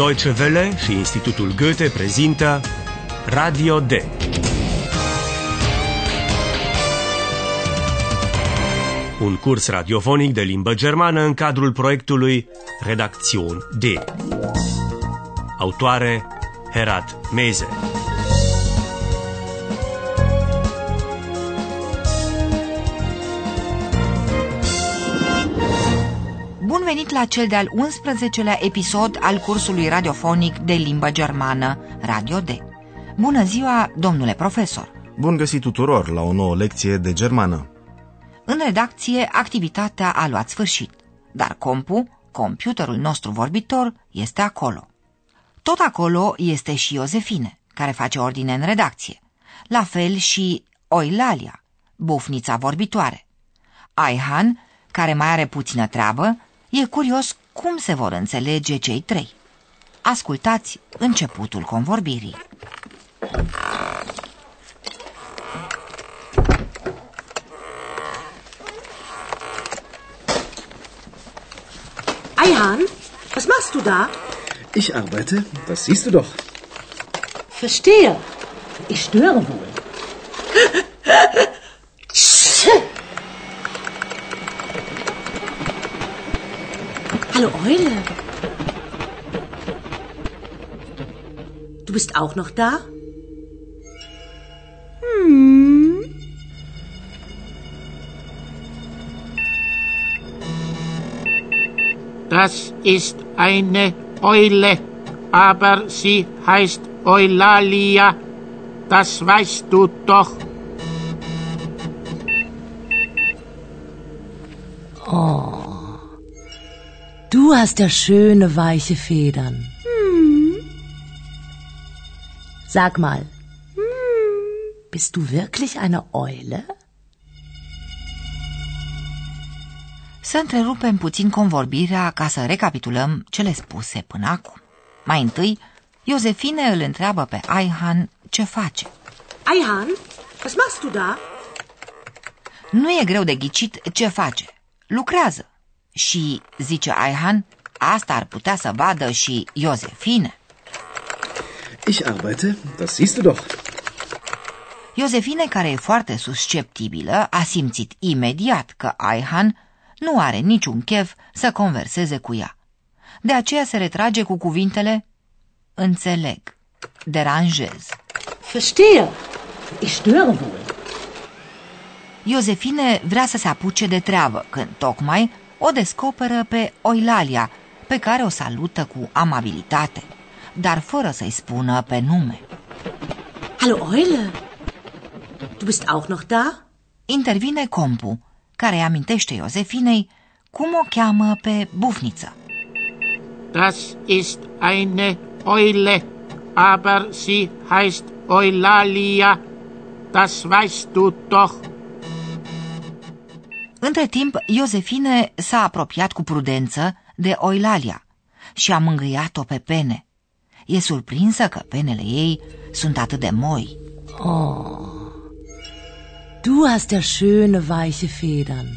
Deutsche Welle și Institutul Goethe prezintă Radio D. Un curs radiofonic de limbă germană în cadrul proiectului Redacțion D. Autoare Herat Meze. Venit la cel de-al 11-lea episod al cursului radiofonic de limbă germană Radio D. Bună ziua, domnule profesor! Bun găsit tuturor la o nouă lecție de germană. În redacție, activitatea a luat sfârșit, dar compu, computerul nostru vorbitor, este acolo. Tot acolo este și Iosefine, care face ordine în redacție. La fel și Oilalia, bufnița vorbitoare. Aihan, care mai are puțină treabă, e curios cum se vor înțelege cei trei. Ascultați începutul convorbirii. Eihan, was machst du da? Ich arbeite, das siehst du doch. Verstehe. Ich störe wohl. Hallo Eule. Du bist auch noch da? Das ist eine Eule, aber sie heißt Eulalia. Das weißt du doch. Du hast ja schöne weiche Federn. Sag mal, bist du wirklich eine Eule? Să întrerupem puțin convorbirea ca să recapitulăm cele spuse până acum. Mai întâi, Iosefine îl întreabă pe Aihan ce face. Eihan, was machst du da? Nu e greu de ghicit ce face. Lucrează. Și, zice Aihan, asta ar putea să vadă și Iosefine. Ich arbeite, das siehst du doch. Iosefine, care e foarte susceptibilă, a simțit imediat că Aihan nu are niciun chef să converseze cu ea. De aceea se retrage cu cuvintele Înțeleg, deranjez. Verstehe. Ich störe wohl. Iosefine vrea să se apuce de treabă, când tocmai o descoperă pe Oilalia, pe care o salută cu amabilitate, dar fără să-i spună pe nume. Hallo Eule. Du bist auch noch da? Intervine Compu, care îi amintește Iosefinei cum o cheamă pe bufniță. Das ist eine Eule, aber sie heißt Eulalia. Das weißt du doch. Între timp, Iosefine s-a apropiat cu prudență de Oilalia și a mângâiat-o pe pene. E surprinsă că penele ei sunt atât de moi. Du hast ja schöne weiche Federn.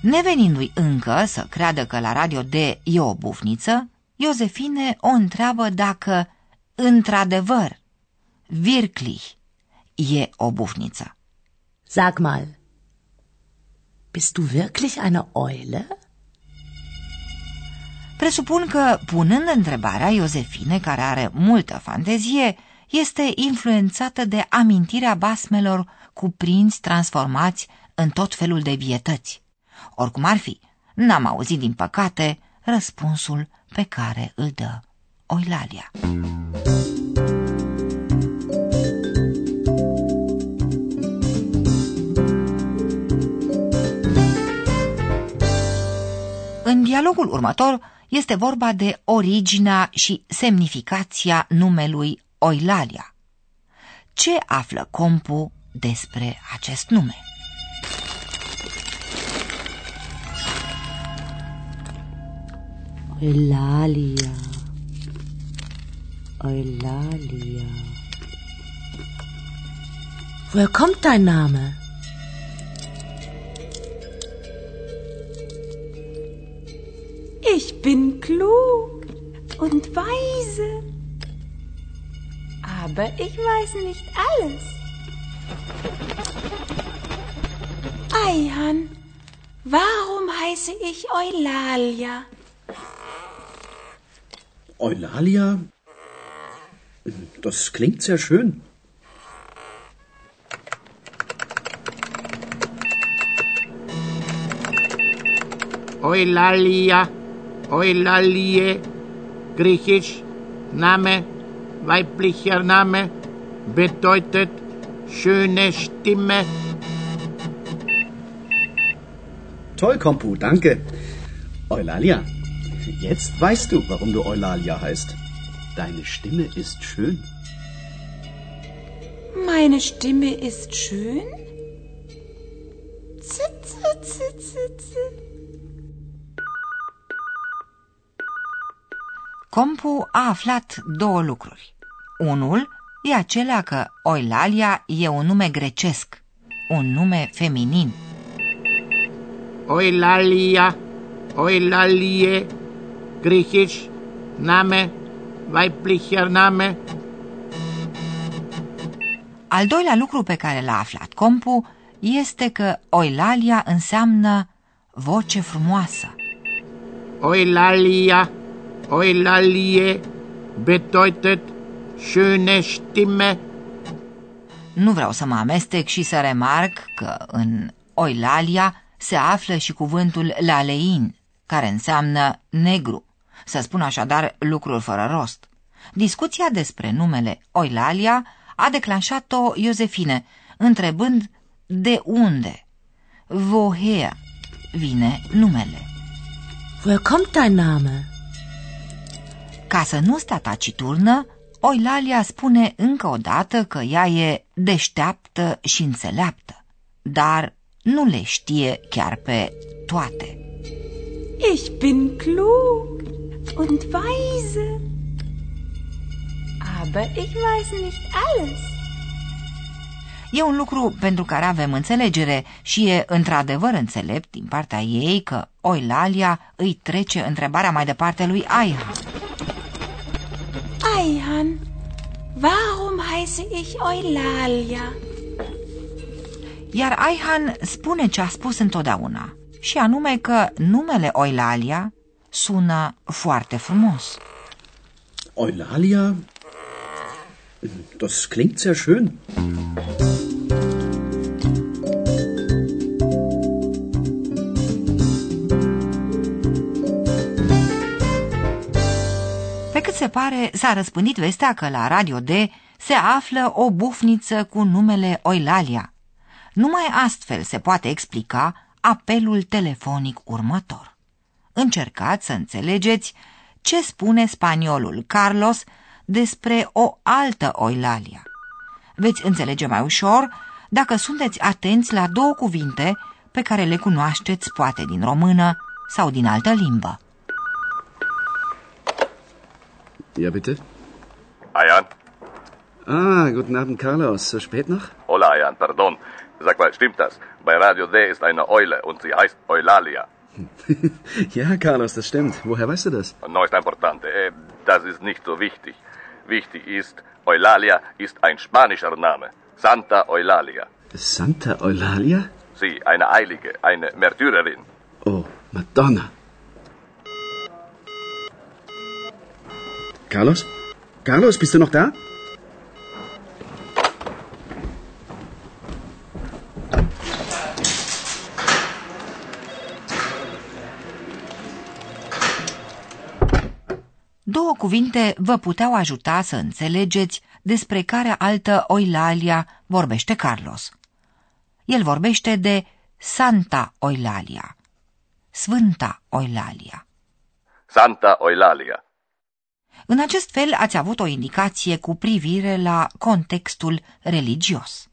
Nevenindu-i încă să creadă că la radio D e o bufniță, Iosefine o întreabă dacă, într-adevăr, wirklich, e o bufniță. Sag mal, bist du wirklich eine Eule? Presupun că, punând întrebarea, Iosefine, care are multă fantezie, este influențată de amintirea basmelor cu prinți transformați în tot felul de vietăți. Oricum ar fi, n-am auzit, din păcate, răspunsul pe care îl dă Oilalia. În dialogul următor este vorba de originea și semnificația numelui Oilalia. Ce află Compu despre acest nume? Eulalia. Eulalia. Woher kommt dein Name? Bin klug und weise. Aber ich weiß nicht alles. Eihan, warum heiße ich Eulalia? Eulalia? Das klingt sehr schön. Eulalia, Eulalie, griechisch, Name, weiblicher Name, bedeutet schöne Stimme. Toll, Kompu, danke. Eulalia, jetzt weißt du, warum du Eulalia heißt. Deine Stimme ist schön. Meine Stimme ist schön? Compu a aflat două lucruri. Unul e acela că Oilalia e un nume grecesc, un nume feminin. Eulalia, Eulalie, griechisch, Name, weiblicher Name. Al doilea lucru pe care l-a aflat Compu este că Oilalia înseamnă voce frumoasă. Eulalia, Eulalie, bedeutet schöne Stimme. Nu vreau să mă amestec și să remarc că în Oilalia se află și cuvântul lalein, care înseamnă negru. Să spun așadar lucruri fără rost. Discuția despre numele Oilalia a declanșat-o Iosefine, întrebând de unde, woher, vine numele. Woher kommt dein Name? Ca să nu stea taciturnă, Oilalia spune încă o dată că ea e deșteaptă și înțeleaptă, dar nu le știe chiar pe toate. Ich bin klug und weise. Aber ich weiß nicht alles. E un lucru pentru care avem înțelegere și e într-adevăr înțelept din partea ei că Oilalia îi trece întrebarea mai departe lui Aiha. Eihan, warum heiße ich Eulalia? Iar Aihan spune ce a spus întotdeauna, și anume că numele Oilalia sună foarte frumos. Eulalia? Das klingt sehr schön. Se pare, s-a răspândit vestea că la Radio D se află o bufniță cu numele Oilalia. Numai astfel se poate explica apelul telefonic următor. Încercați să înțelegeți ce spune spaniolul Carlos despre o altă Oilalia. Veți înțelege mai ușor dacă sunteți atenți la două cuvinte pe care le cunoașteți poate din română sau din altă limbă. Ja, bitte? Ayan? Ah, guten Abend, Carlos. So spät noch? Hola, Ayan, pardon. Sag mal, stimmt das? Bei Radio D ist eine Eule und sie heißt Eulalia. ja, Carlos, das stimmt. Woher weißt du das? No ist importante. Eh, Das ist nicht so wichtig. Wichtig ist, Eulalia ist ein spanischer Name. Santa Eulalia. Santa Eulalia? Sie, eine Eilige, eine Märtyrerin. Oh, Madonna. Carlos? Carlos, bist du noch da? Două cuvinte vă puteau ajuta să înțelegeți despre care altă Oilalia vorbește Carlos. El vorbește de Santa Oilalia, Sfânta Oilalia. Santa Eulalia. În acest fel ați avut o indicație cu privire la contextul religios.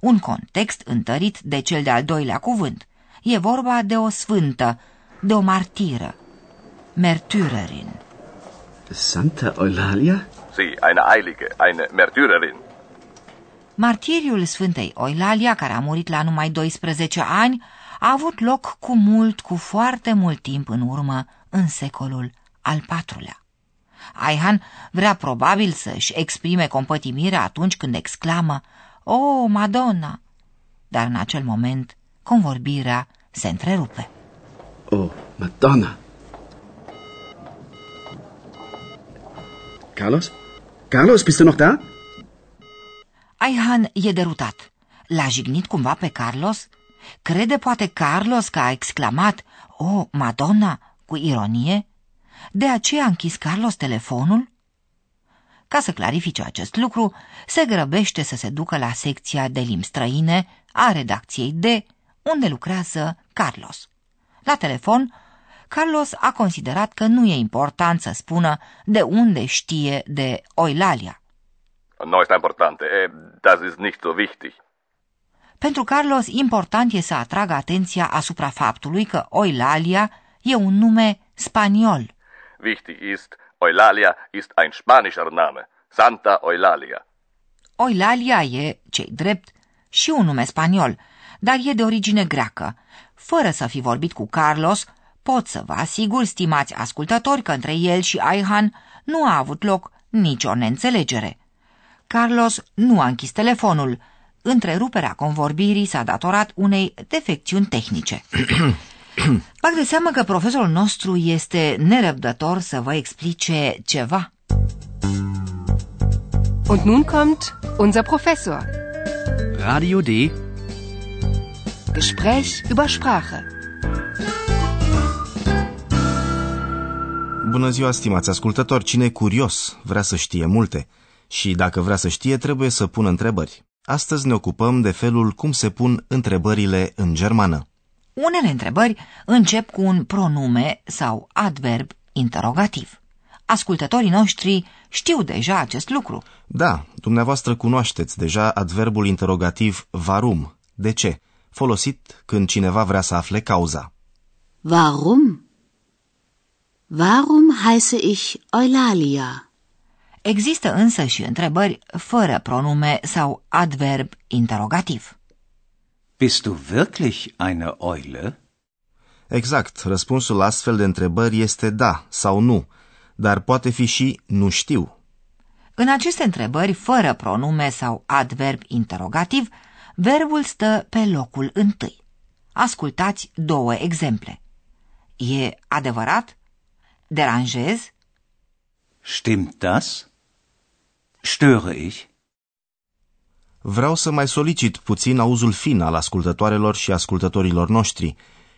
Un context întărit de cel de-al doilea cuvânt. E vorba de o sfântă, de o martiră, Märtyrerin. Santa Eulalia? Sie, eine Eilige, eine Märtyrerin. Martiriul Sfântei Oilalia, care a murit la numai 12 ani, a avut loc cu mult, cu foarte mult timp în urmă, în secolul al IV-lea. Aihan vrea probabil să-și exprime compătimirea atunci când exclamă Oh, Madonna! Dar în acel moment, convorbirea se întrerupe. Oh, Madonna. Carlos? Carlos, bist du noch da? Aihan e derutat. L-a jignit cumva pe Carlos? Crede poate Carlos că a exclamat Oh, Madonna! cu ironie? De aceea a închis Carlos telefonul? Ca să clarifice acest lucru, se grăbește să se ducă la secția de limbi străine a redacției D, unde lucrează Carlos. La telefon, Carlos a considerat că nu e important să spună de unde știe de Oilalia. No ist important. Eh, Das ist nicht so wichtig. Pentru Carlos, important e să atragă atenția asupra faptului că Oilalia e un nume spaniol. Wichtig ist, Eulalia ist ein spanischer Name. Santa Eulalia. Oilalia e, cei drept, și un nume spaniol, dar e de origine greacă. Fără să fi vorbit cu Carlos, pot să vă asigur, stimați ascultători, că între el și Aihan nu a avut loc nicio neînțelegere. Carlos nu a închis telefonul. Întreruperea convorbirii s-a datorat unei defecțiuni tehnice. Fac de seamă că profesorul nostru este nerăbdător să vă explice ceva. Und nun kommt unser Professor. Radio D. Gespräch über Sprache. Bună ziua, stimați ascultători! Cine e curios vrea să știe multe și dacă vrea să știe trebuie să pună întrebări. Astăzi ne ocupăm de felul cum se pun întrebările în germană. Unele întrebări încep cu un pronume sau adverb interogativ. Ascultătorii noștri știu deja acest lucru. Da, dumneavoastră cunoașteți deja adverbul interogativ varum. De ce? Folosit când cineva vrea să afle cauza. Warum? Warum heiße ich Eulalia? Există însă și întrebări fără pronume sau adverb interogativ. Bist du wirklich eine Eule? Exact, răspunsul la astfel de întrebări este da sau nu, dar poate fi și nu știu. În aceste întrebări, fără pronume sau adverb interogativ, verbul stă pe locul întâi. Ascultați două exemple. E adevărat? Deranjez? Stimmt das? Störe ich? Vreau să mai solicit puțin auzul fin al ascultătoarelor și ascultătorilor noștri.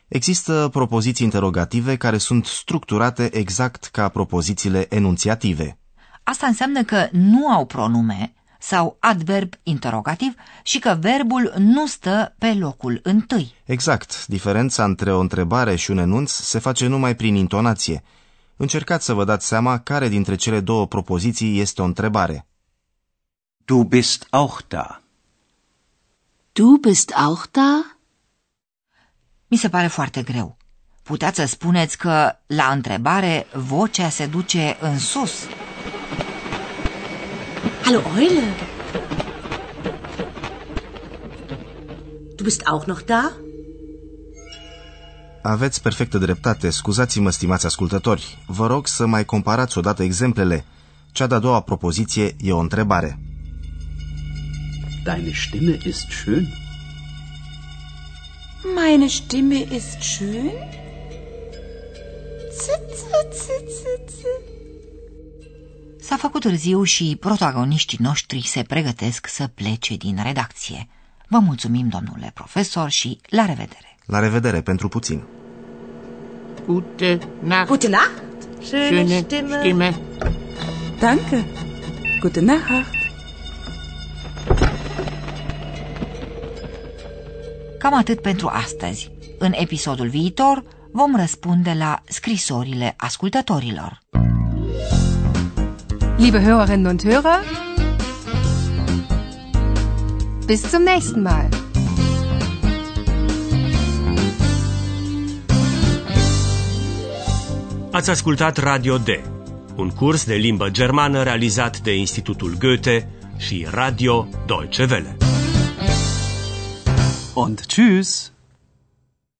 Există propoziții interogative care sunt structurate exact ca propozițiile enunțiative. Asta înseamnă că nu au pronume sau adverb interogativ și că verbul nu stă pe locul întâi. Exact, diferența între o întrebare și un enunț se face numai prin intonație. Încercați să vă dați seama care dintre cele două propoziții este o întrebare. Du bist auch da. Du bist auch da? Mi se pare foarte greu. Puteți să spuneți că, la întrebare, vocea se duce în sus. Hallo Eule. Du bist auch noch da? Aveți perfectă dreptate, scuzați-mă, stimați ascultători. Vă rog să mai comparați odată exemplele. Cea de-a doua propoziție e o întrebare. Deine Stimme ist schön. Meine Stimme ist schön? Zit, zit, zit, zit, zit. S-a făcut târziu și protagoniștii noștri se pregătesc să plece din redacție. Vă mulțumim, domnule profesor, și la revedere! La revedere pentru puțin. Gute Nacht. Gute Nacht. Schöne Stimme. Danke. Gute Nacht. Cam atât pentru astăzi. În episodul viitor vom răspunde la scrisorile ascultătorilor. Liebe Hörerinnen und Hörer, bis zum nächsten Mal. Ați ascultat Radio D, un curs de limbă germană realizat de Institutul Goethe și Radio Deutsche Welle. Und tschüss.